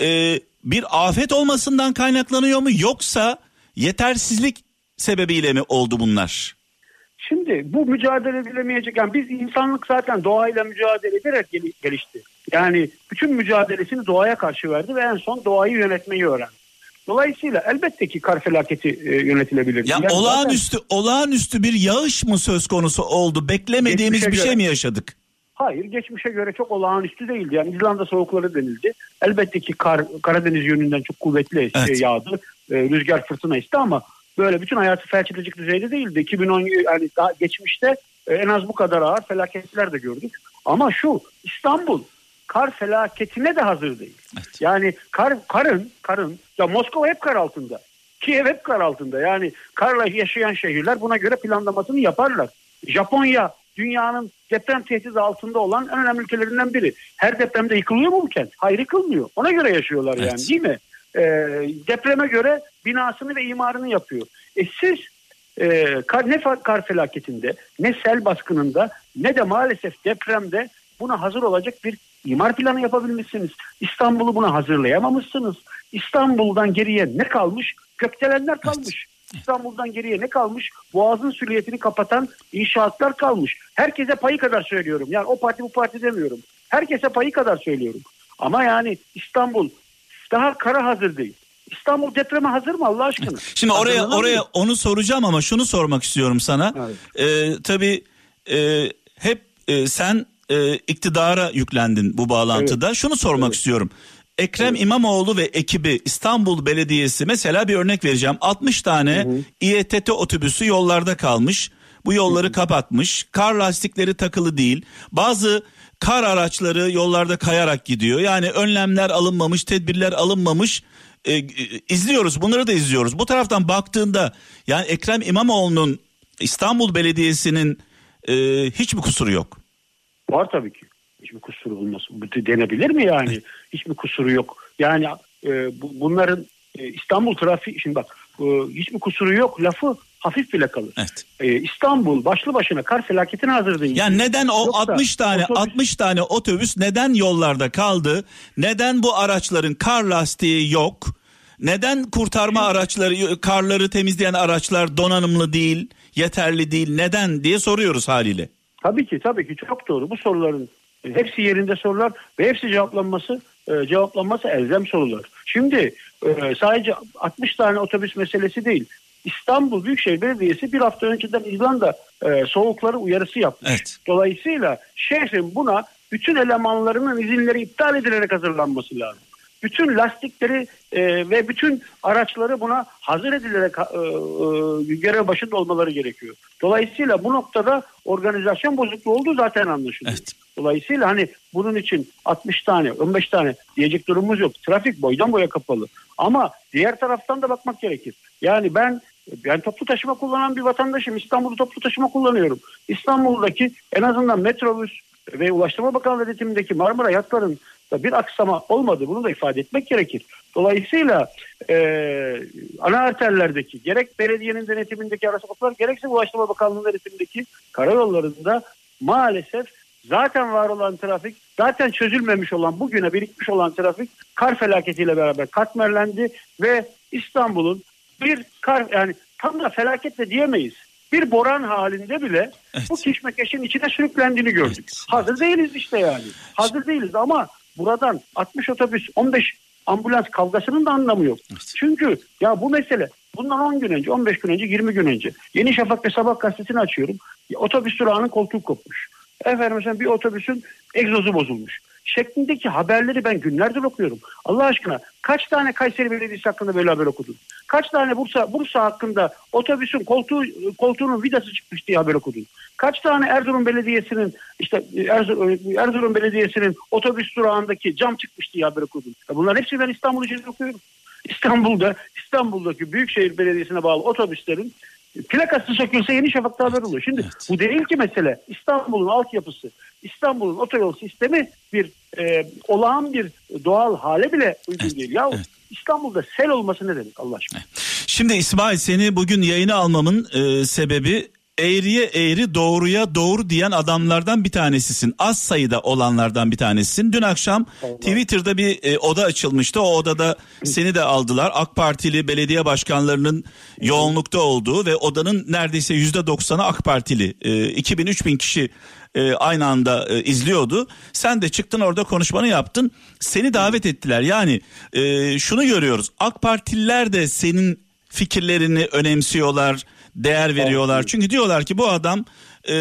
e, bir afet olmasından kaynaklanıyor mu yoksa yetersizlik sebebiyle mi oldu bunlar? Şimdi bu mücadele edilemeyecek. Yani biz insanlık zaten doğayla mücadele ederek gel- gelişti. Yani bütün mücadelesini doğaya karşı verdi ve en son doğayı yönetmeyi öğrendi. Dolayısıyla elbette ki kar felaketi e, yönetilebilir. Ya Yani zaten- olağanüstü olağanüstü bir yağış mı söz konusu oldu? Beklemediğimiz bir şey göre. mi yaşadık? Hayır geçmişe göre çok olağanüstü değildi. Yani İzlanda soğukları denildi. Elbette ki kar Karadeniz yönünden çok kuvvetli Evet. yağdı. E, rüzgar fırtına esti ama böyle bütün hayatı felç edecek düzeyde değildi. 2010 yani daha geçmişte e, en az bu kadar ağır felaketler de gördük. Ama şu İstanbul kar felaketine de hazır değil. Evet. Yani kar karın karın ya Moskova hep kar altında. Kiev hep kar altında. Yani karla yaşayan şehirler buna göre planlamasını yaparlar. Japonya dünyanın deprem tehdidi altında olan en önemli ülkelerinden biri. Her depremde yıkılıyor mu bu kent? Hayır yıkılmıyor. Ona göre yaşıyorlar Evet. yani değil mi? Ee, depreme göre binasını ve imarını yapıyor. E siz e, kar, ne kar felaketinde ne sel baskınında ne de maalesef depremde buna hazır olacak bir imar planı yapabilmişsiniz. İstanbul'u buna hazırlayamamışsınız. İstanbul'dan geriye ne kalmış? Gökdelenler kalmış. İstanbul'dan geriye ne kalmış? Boğazın süliyetini kapatan inşaatlar kalmış. Herkese payı kadar söylüyorum. Yani o parti bu parti demiyorum. Herkese payı kadar söylüyorum. Ama yani İstanbul daha kara hazır değil. İstanbul depreme hazır mı Allah aşkına? <laughs> Şimdi oraya Hazırlanamıyor. oraya onu soracağım ama şunu sormak istiyorum sana. Ee, tabii e, hep e, sen e, iktidara yüklendin bu bağlantıda. Şunu sormak istiyorum. Ekrem İmamoğlu ve ekibi İstanbul Belediyesi mesela bir örnek vereceğim. 60 tane İETT otobüsü yollarda kalmış. Bu yolları kapatmış. Kar lastikleri takılı değil. Bazı kar araçları yollarda kayarak gidiyor. Yani önlemler alınmamış, tedbirler alınmamış. E, e, izliyoruz. Bunları da izliyoruz. Bu taraftan baktığında yani Ekrem İmamoğlu'nun İstanbul Belediyesi'nin e, hiç mi kusuru yok? Var tabii ki. Hiçbir kusuru olmaz. Bu denebilir mi yani? Hiçbir kusuru yok. Yani e, bu, bunların e, İstanbul trafiği şimdi bak e, hiçbir kusuru yok lafı hafif bile kalır. Evet. E, İstanbul başlı başına kar felaketine hazır değil. Yani neden o Yoksa 60 tane otobüs- 60 tane otobüs neden yollarda kaldı? Neden bu araçların kar lastiği yok? Neden kurtarma araçları karları temizleyen araçlar donanımlı değil, yeterli değil? Neden diye soruyoruz haliyle. Tabii ki tabii ki çok doğru. Bu soruların hepsi yerinde sorular ve hepsi cevaplanması e, cevaplanması elzem sorular. Şimdi e, sadece 60 tane otobüs meselesi değil. İstanbul Büyükşehir Belediyesi bir hafta önceden İzlanda e, soğukları uyarısı yapmış. Evet. Dolayısıyla şehrin buna bütün elemanlarının izinleri iptal edilerek hazırlanması lazım. Bütün lastikleri e, ve bütün araçları buna hazır edilerek e, e, görev başında olmaları gerekiyor. Dolayısıyla bu noktada organizasyon bozukluğu olduğu zaten anlaşılıyor. Evet. Dolayısıyla hani bunun için 60 tane 15 tane diyecek durumumuz yok. Trafik boydan boya kapalı. Ama diğer taraftan da bakmak gerekir. Yani ben ben toplu taşıma kullanan bir vatandaşım. İstanbul'da toplu taşıma kullanıyorum. İstanbul'daki en azından metrobüs ve Ulaştırma Bakanlığı denetimindeki Marmara yatların bir aksama olmadı. Bunu da ifade etmek gerekir. Dolayısıyla e, ana arterlerdeki gerek belediyenin denetimindeki ara sokaklar gerekse Ulaştırma Bakanlığı denetimindeki karayollarında maalesef zaten var olan trafik, zaten çözülmemiş olan, bugüne birikmiş olan trafik kar felaketiyle beraber katmerlendi ve İstanbul'un bir kar yani tam da felaket de diyemeyiz. Bir boran halinde bile Evet. bu keşmekeşin içine sürüklendiğini gördük. Evet. Hazır değiliz işte yani. Hazır değiliz ama buradan 60 otobüs 15 ambulans kavgasının da anlamı yok. Evet. Çünkü ya bu mesele bundan 10 gün önce 15 gün önce 20 gün önce Yeni Şafak ve Sabah gazetesini açıyorum. Ya, otobüs durağının koltuğu kopmuş. Efendim mesela bir otobüsün egzozu bozulmuş. Şeklindeki haberleri ben günlerdir okuyorum. Allah aşkına kaç tane Kayseri Belediyesi hakkında böyle haber okudun? Kaç tane Bursa Bursa hakkında otobüsün koltuğu koltuğunun vidası çıkmış diye haber okudun? Kaç tane Erzurum Belediyesi'nin işte Erzurum, Belediyesi'nin otobüs durağındaki cam çıkmış diye haber okudun? Bunların hepsini ben İstanbul için okuyorum. İstanbul'da İstanbul'daki Büyükşehir Belediyesi'ne bağlı otobüslerin plakası sökülse Yeni Şafak'ta haber oluyor. Şimdi Evet. bu değil ki mesele. İstanbul'un altyapısı, İstanbul'un otoyol sistemi bir e, olağan bir doğal hale bile uygun Evet, değil. Ya evet. İstanbul'da sel olması ne demek Allah aşkına? Şimdi İsmail seni bugün yayına almamın e, sebebi eğriye eğri doğruya doğru diyen adamlardan bir tanesisin. Az sayıda olanlardan bir tanesisin. Dün akşam Twitter'da bir e, oda açılmıştı. O odada seni de aldılar. AK Partili belediye başkanlarının yoğunlukta olduğu ve odanın neredeyse yüzde doksanı AK Partili. E, 2000-3000 kişi e, aynı anda e, izliyordu. Sen de çıktın orada konuşmanı yaptın. Seni davet ettiler. Yani e, şunu görüyoruz. AK Partililer de senin fikirlerini önemsiyorlar, değer veriyorlar. Çünkü diyorlar ki bu adam e,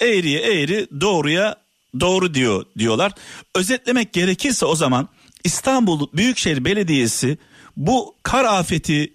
eğriye eğri, doğruya doğru diyor diyorlar. Özetlemek gerekirse o zaman İstanbul Büyükşehir Belediyesi bu kar afeti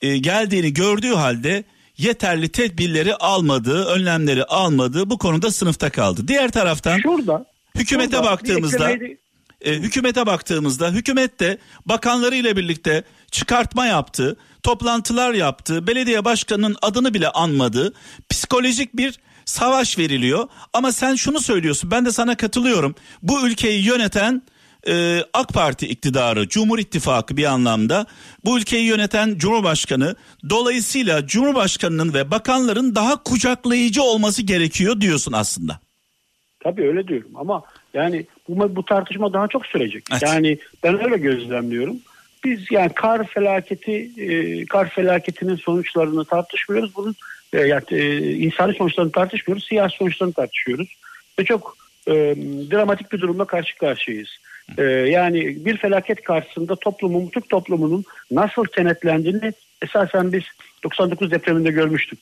e, geldiğini gördüğü halde yeterli tedbirleri almadığı, önlemleri almadığı bu konuda sınıfta kaldı. Diğer taraftan Şurada hükümete şurada baktığımızda eklemeyi- e, hükümete baktığımızda hükümet de bakanlarıyla birlikte çıkartma yaptı, toplantılar yaptı, belediye başkanının adını bile anmadı. Psikolojik bir savaş veriliyor ama sen şunu söylüyorsun ben de sana katılıyorum. Bu ülkeyi yöneten e, AK Parti iktidarı, Cumhur İttifakı bir anlamda bu ülkeyi yöneten Cumhurbaşkanı dolayısıyla Cumhurbaşkanının ve bakanların daha kucaklayıcı olması gerekiyor diyorsun aslında. Tabii öyle diyorum ama yani bu, bu tartışma daha çok sürecek. Evet. Yani ben öyle gözlemliyorum. Biz yani kar felaketi, e, kar felaketinin sonuçlarını tartışmıyoruz. Bunun e, yani, e, insani sonuçlarını tartışmıyoruz, siyasi sonuçlarını tartışıyoruz. Ve çok e, dramatik bir durumla karşı karşıyayız. E, yani bir felaket karşısında toplumun, Türk toplumunun nasıl kenetlendiğini esasen biz 99 depreminde görmüştük.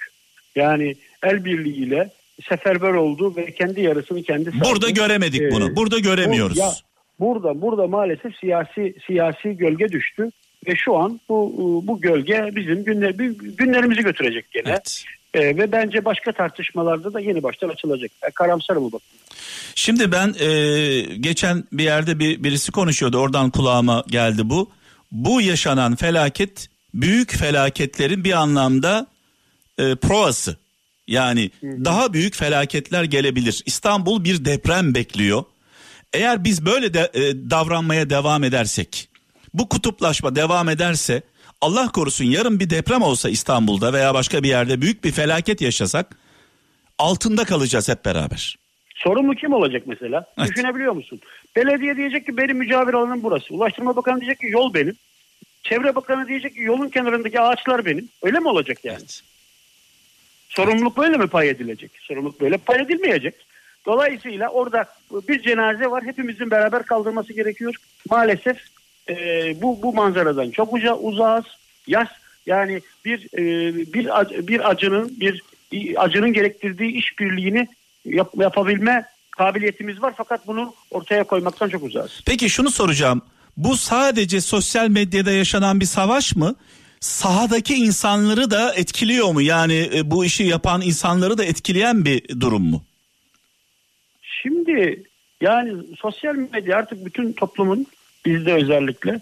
Yani el birliğiyle seferber oldu ve kendi yarısını kendi sardı. Burada göremedik Ee, bunu. Burada göremiyoruz. ya, burada burada maalesef siyasi siyasi gölge düştü ve şu an bu bu gölge bizim günler, günlerimizi götürecek gene. Evet. Ee, ve bence başka tartışmalarda da yeni baştan açılacak. Ben karamsarım bu bakımdan. Şimdi ben e, geçen bir yerde bir birisi konuşuyordu. Oradan kulağıma geldi bu. Bu yaşanan felaket büyük felaketlerin bir anlamda e, provası. Yani daha büyük felaketler gelebilir. İstanbul bir deprem bekliyor. Eğer biz böyle de e, davranmaya devam edersek, bu kutuplaşma devam ederse Allah korusun yarın bir deprem olsa İstanbul'da veya başka bir yerde büyük bir felaket yaşasak altında kalacağız hep beraber. Sorumlu kim olacak mesela? Evet. Düşünebiliyor musun? Belediye diyecek ki benim mücavir alanım burası. Ulaştırma Bakanı diyecek ki yol benim. Çevre Bakanı diyecek ki yolun kenarındaki ağaçlar benim. Öyle mi olacak yani? Evet. Sorumluluk böyle mi pay edilecek? Sorumluluk böyle pay edilmeyecek. Dolayısıyla orada bir cenaze var. Hepimizin beraber kaldırması gerekiyor. Maalesef e, bu bu manzaradan çok uca, uzağız. Yaz yani bir e, bir bir acının bir acının gerektirdiği işbirliğini yap, yapabilme kabiliyetimiz var fakat bunu ortaya koymaktan çok uzağız. Peki şunu soracağım. Bu sadece sosyal medyada yaşanan bir savaş mı? Sahadaki insanları da etkiliyor mu? Yani e, bu işi yapan insanları da etkileyen bir durum mu? Şimdi yani sosyal medya artık bütün toplumun bizde özellikle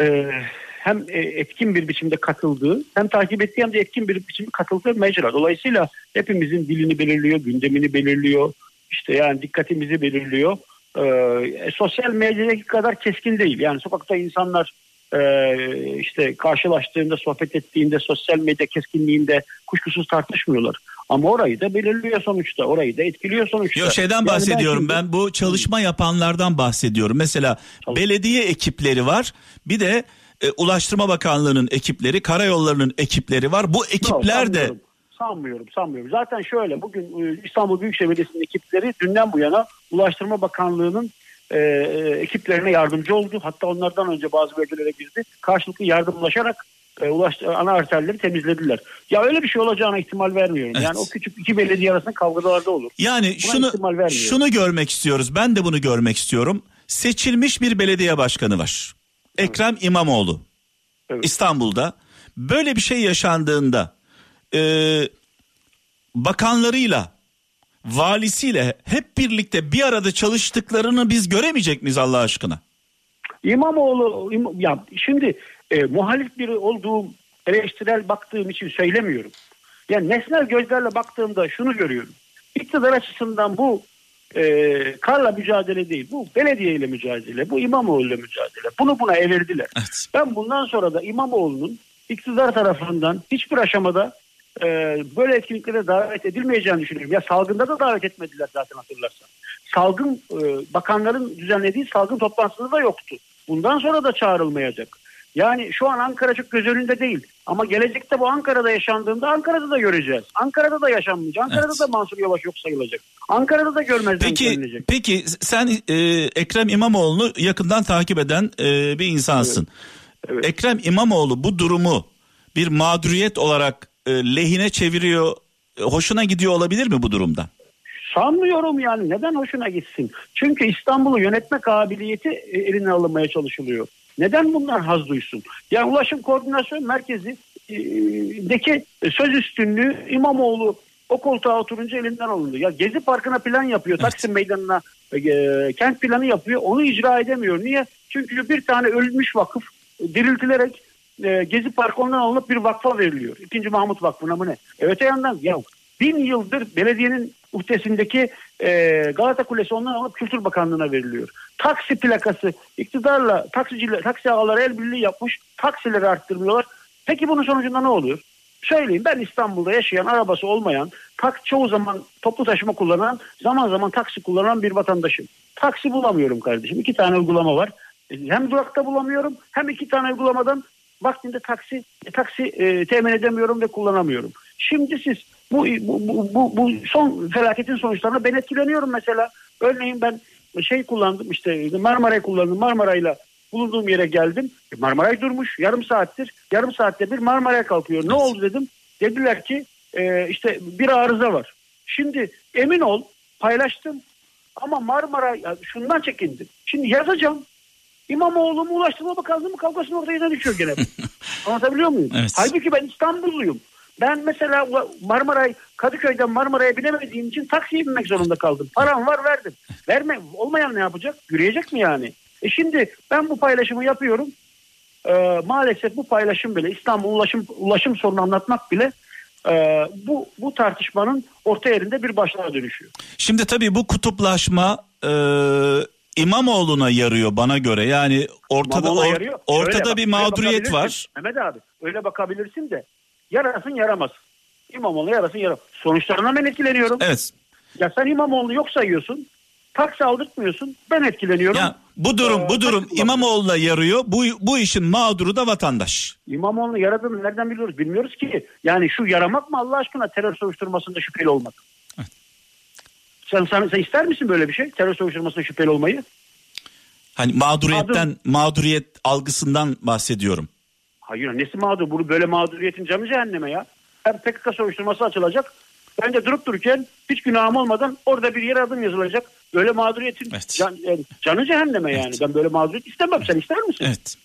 e, hem e, etkin bir biçimde katıldığı hem takip ettiği hem de etkin bir biçimde katıldığı mecra. Dolayısıyla hepimizin dilini belirliyor, gündemini belirliyor, işte yani dikkatimizi belirliyor. E, sosyal medyadaki kadar keskin değil. Yani sokakta insanlar e, işte karşılaştığında, sohbet ettiğinde sosyal medya keskinliğinde kuşkusuz tartışmıyorlar. Ama orayı da belirliyor sonuçta. Orayı da etkiliyor sonuçta. Yo şeyden Yani bahsediyorum şimdi- ben bu çalışma yapanlardan bahsediyorum. Mesela Çalış- belediye ekipleri var. Bir de e, Ulaştırma Bakanlığı'nın ekipleri, karayollarının ekipleri var. Bu Yok, ekipler de sanmıyorum. Sanmıyorum, sanmıyorum. Zaten şöyle bugün e, İstanbul Büyükşehir Belediyesi'nin ekipleri dünden bu yana Ulaştırma Bakanlığı'nın e, e, ekiplerine yardımcı oldu. Hatta onlardan önce bazı bölgelere girdi. Karşılıklı yardımlaşarak e, ulaş, ana arterleri temizlediler. Ya öyle bir şey olacağına ihtimal vermiyorum. Evet. Yani o küçük iki belediye arasında kavgalarda olur. Yani Buna şunu şunu görmek istiyoruz. Ben de bunu görmek istiyorum. Seçilmiş bir belediye başkanı var. Ekrem İmamoğlu. Evet. İstanbul'da böyle bir şey yaşandığında e, bakanlarıyla valisiyle hep birlikte bir arada çalıştıklarını biz göremeyecek miyiz Allah aşkına? İmamoğlu İm- ya şimdi e, muhalif biri olduğum eleştirel baktığım için söylemiyorum. Yani nesnel gözlerle baktığımda şunu görüyorum. İktidar açısından bu e, karla mücadele değil. Bu belediye ile mücadele. Bu İmamoğlu ile mücadele. Bunu buna evirdiler. Evet. Ben bundan sonra da İmamoğlu'nun iktidar tarafından hiçbir aşamada e, böyle etkinliklere davet edilmeyeceğini düşünüyorum. Ya salgında da davet etmediler zaten hatırlarsan. Salgın e, bakanların düzenlediği salgın toplantısında da yoktu. Bundan sonra da çağrılmayacak. Yani şu an Ankara çok göz önünde değil. Ama gelecekte bu Ankara'da yaşandığında Ankara'da da göreceğiz. Ankara'da da yaşanmayacak. Ankara'da Evet. da Mansur Yavaş yok sayılacak. Ankara'da da görmezden Peki gelinecek. peki sen e, Ekrem İmamoğlu'nu yakından takip eden e, bir insansın. Evet. Ekrem İmamoğlu bu durumu bir mağduriyet olarak e, lehine çeviriyor. e, Hoşuna gidiyor olabilir mi bu durumdan? Sanmıyorum yani neden hoşuna gitsin? Çünkü İstanbul'u yönetme kabiliyeti e, eline alınmaya çalışılıyor. Neden bunlar haz duysun? Yani Ulaşım Koordinasyon Merkezi e, deki söz üstünlüğü İmamoğlu o koltuğa oturunca elinden alındı. Ya Gezi Parkı'na plan yapıyor. Taksim Meydanı'na e, kent planı yapıyor. Onu icra edemiyor. Niye? Çünkü bir tane ölmüş vakıf diriltilerek e, Gezi Parkı ondan alınıp bir vakfa veriliyor. İkinci Mahmut Vakfı'na mı ne? Evet öte yandan ya bin yıldır belediyenin uhdesindeki e, Galata Kulesi ondan alıp Kültür Bakanlığı'na veriliyor. Taksi plakası iktidarla taksiciler, taksi ağaları el birliği yapmış taksileri arttırmıyorlar. Peki bunun sonucunda ne oluyor? Söyleyeyim ben İstanbul'da yaşayan arabası olmayan tak çoğu zaman toplu taşıma kullanan zaman zaman taksi kullanan bir vatandaşım. Taksi bulamıyorum kardeşim. İki tane uygulama var. E, Hem durakta bulamıyorum hem iki tane uygulamadan vaktinde taksi taksi e, temin edemiyorum ve kullanamıyorum. Şimdi siz bu, bu, bu, bu, son felaketin sonuçlarına ben etkileniyorum mesela. Örneğin ben şey kullandım işte Marmara'yı kullandım. Marmara'yla bulunduğum yere geldim. E, Marmaray durmuş yarım saattir. Yarım saatte bir Marmara'ya kalkıyor. Ne oldu dedim. Dediler ki e, işte bir arıza var. Şimdi emin ol paylaştım ama Marmara şundan çekindim. Şimdi yazacağım. İmamoğlu mu Ulaştırma Bakanlığı mı kavgasının ortaya düşüyor gene. <laughs> Anlatabiliyor muyum? Evet. Halbuki ben İstanbulluyum. Ben mesela Marmaray Kadıköy'den Marmara'ya binemediğim için taksiye binmek zorunda kaldım. Param var verdim. Verme olmayan ne yapacak? Yürüyecek mi yani? E şimdi ben bu paylaşımı yapıyorum. Ee, maalesef bu paylaşım bile İstanbul ulaşım ulaşım sorunu anlatmak bile e, bu bu tartışmanın orta yerinde bir başlığa dönüşüyor. Şimdi tabii bu kutuplaşma e, İmamoğlu'na yarıyor bana göre. Yani ortada İmamoğlu'na or- yarıyor. ortada Öyle bir mağduriyet var. Mehmet abi öyle bakabilirsin de yarasın yaramaz. İmamoğlu yarasın yaramaz. Sonuçlarından ben etkileniyorum. Evet. Ya sen İmamoğlu'nu yok sayıyorsun. Taksi aldırtmıyorsun. Ben etkileniyorum. Ya bu durum Ee, bu durum İmamoğlu'na yarıyor. Bu bu işin mağduru da vatandaş. İmamoğlu'nu yaradığını nereden biliyoruz? Bilmiyoruz ki. Yani şu yaramak mı Allah aşkına terör soruşturmasında şüpheli olmak? Sen, sen, sen ister misin böyle bir şey? Terör soruşturmasında şüpheli olmayı? Hani mağduriyetten mağduriyet algısından bahsediyorum. Hayır nesi mağdur? Bunu böyle mağduriyetin canı cehenneme ya. Hem PKK soruşturması açılacak. Ben de durup dururken hiç günahım olmadan orada bir yere adım yazılacak. Böyle mağduriyetin Evet. can- yani canı cehenneme yani. Evet. Ben böyle mağduriyet istemem. Sen ister misin? Evet.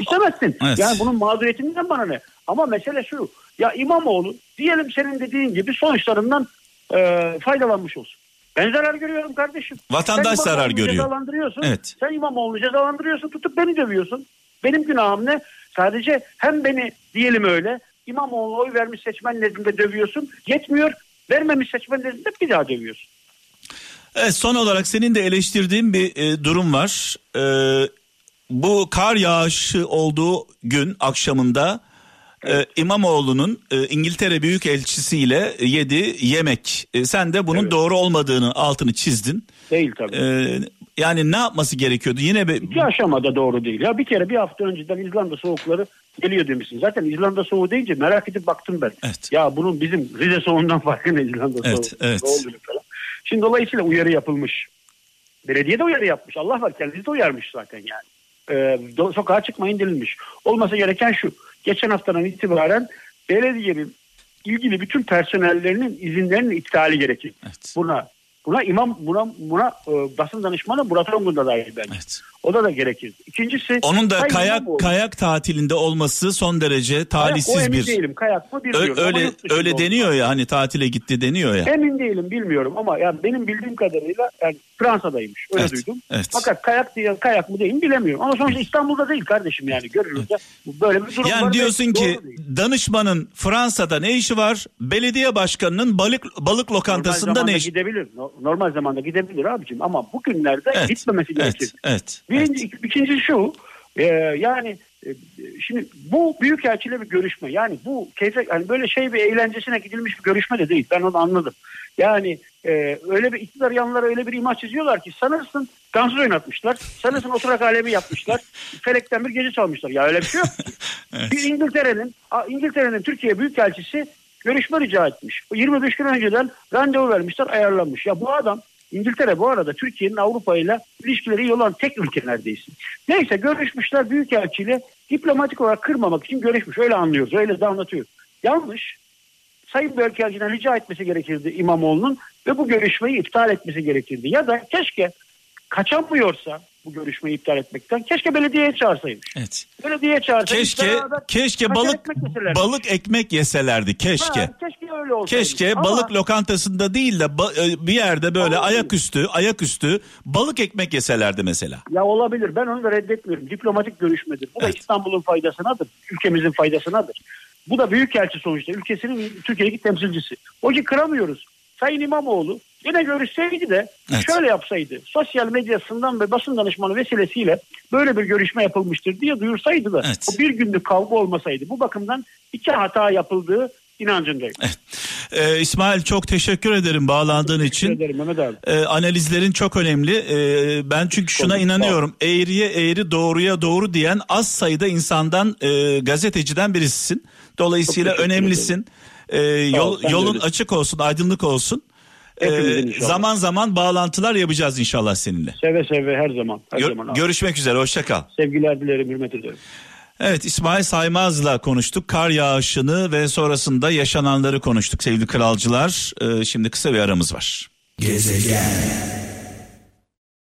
İstemezsin. Evet. Yani bunun mağduriyetinden bana ne? Ama mesele şu. Ya İmamoğlu diyelim senin dediğin gibi sonuçlarından e, faydalanmış olsun. Ben zarar görüyorum kardeşim. Vatandaş Sen zarar görüyor. Cezalandırıyorsun. Evet. Sen İmamoğlu'nu cezalandırıyorsun. Tutup beni dövüyorsun. Benim günahım ne? Sadece hem beni diyelim öyle İmamoğlu oy vermiş seçmen nezdinde dövüyorsun. Yetmiyor. Vermemiş seçmen nezdinde bir daha dövüyorsun. Evet, son olarak senin de eleştirdiğin bir e, durum var. E, bu kar yağışı olduğu gün akşamında e, İmamoğlu'nun e, İngiltere Büyükelçisiyle yedi yemek. E, sen de bunun Evet. doğru olmadığını altını çizdin. Değil tabii. E, yani ne yapması gerekiyordu? Yine bir İki aşamada doğru değil. Ya bir kere bir hafta önceden İzlanda soğukları geliyor demişsin. Zaten İzlanda soğuğu deyince merak edip baktım ben. Evet. Ya bunun bizim Rize soğuğundan farkı ne İzlanda Evet, soğuğu? evet. Ne falan. Şimdi dolayısıyla uyarı yapılmış. Belediye de uyarı yapmış. Allah var kendisi de uyarmış zaten yani. Ee, sokağa çıkmayın denilmiş. Olması gereken şu. Geçen haftadan itibaren belediyenin ilgili bütün personellerinin izinlerinin iptali gerekir. Evet. Buna buna imam buna buna e, basın danışmanı Murat Ongun da dahil bence. Evet. O da da gerekir. İkincisi Onun da kayak kayak tatilinde olması son derece Kayak, o talihsiz emin bir değilim. Kayak mı Ö- bilmiyorum. Ama öyle öyle oldu. deniyor ya hani tatile gitti deniyor ya. Emin değilim bilmiyorum ama yani benim bildiğim kadarıyla yani Fransa'daymış. Öyle Evet, duydum. evet. Fakat kayak diye kayak mı değil mi bilemiyorum. Ama sonuçta İstanbul'da değil kardeşim yani görülürse böyle bir durum var. Yani diyorsun ki danışmanın Fransa'da ne işi var? Belediye başkanının balık balık Normal lokantasında zamanda ne işi? gidebilir. No- Normal zamanda gidebilir abicim ama bugünlerde Evet. gitmemesi Evet. gerekir. Evet. Birinci, ik- ikincisi şu e, yani e, şimdi bu büyükelçiyle bir görüşme. Yani bu keyfe, yani böyle şey bir eğlencesine gidilmiş bir görüşme de değil. Ben onu anladım. Yani e, öyle bir iktidar yanları öyle bir imaj çiziyorlar ki sanırsın dansöz oynatmışlar. Sanırsın oturak alemi yapmışlar. <laughs> Felekten bir gece çalmışlar. Ya öyle bir şey yok. <laughs> Evet. Bir İngiltere'nin İngiltere'nin Türkiye Büyükelçisi görüşme rica etmiş. 25 gün önceden randevu vermişler ayarlanmış. Ya bu adam İngiltere bu arada Türkiye'nin Avrupa ile ilişkileri iyi olan tek ülke neredeyse. Neyse görüşmüşler Büyükelçiyle diplomatik olarak kırmamak için görüşmüş. Öyle anlıyoruz. Öyle de anlatıyor. Yanlış. Sayın Büyükelçiden rica etmesi gerekirdi İmamoğlu'nun ve bu görüşmeyi iptal etmesi gerekirdi. Ya da keşke kaçamıyorsa bu görüşmeyi iptal etmekten keşke belediyeye çağırsaymış. Evet. Belediyeye çağırsaymış. Keşke beraber keşke balık ekmek balık ekmek yeselerdi keşke. Ha, keşke öyle olsaydı. Keşke Ama- balık lokantasında değil de ba- e, bir yerde böyle Olabilir. ayaküstü ayaküstü balık ekmek yeselerdi mesela. Ya olabilir. Ben onu da reddetmiyorum. Diplomatik görüşmedir. Bu da Evet. İstanbul'un faydasınadır. Ülkemizin faydasınadır. Bu da büyükelçi sonuçta. Ülkesinin Türkiye'deki temsilcisi. O ki kıramıyoruz. Sayın İmamoğlu yine görüşseydi de Evet. şöyle yapsaydı. Sosyal medyasından ve basın danışmanı vesilesiyle böyle bir görüşme yapılmıştır diye duyursaydı da Evet. o bir günlük kavga olmasaydı. Bu bakımdan iki hata yapıldığı inancındayım. Ee, İsmail çok teşekkür ederim bağlandığın Teşekkür için. ederim Mehmet abi. Ee, analizlerin çok önemli. Ee, ben çünkü şuna inanıyorum. Eğriye eğri doğruya doğru diyen az sayıda insandan e, gazeteciden birisisin. Dolayısıyla önemlisin. Ee, yol, yolun açık olsun, aydınlık olsun. Ee, inşallah. zaman zaman bağlantılar yapacağız inşallah seninle. Seve seve her zaman. Her Gör- zaman abi. görüşmek üzere, hoşça kal. Sevgiler dilerim, hürmet ederim. Evet İsmail Saymaz'la konuştuk. Kar yağışını ve sonrasında yaşananları konuştuk sevgili kralcılar. Ee, şimdi kısa bir aramız var. Gezegen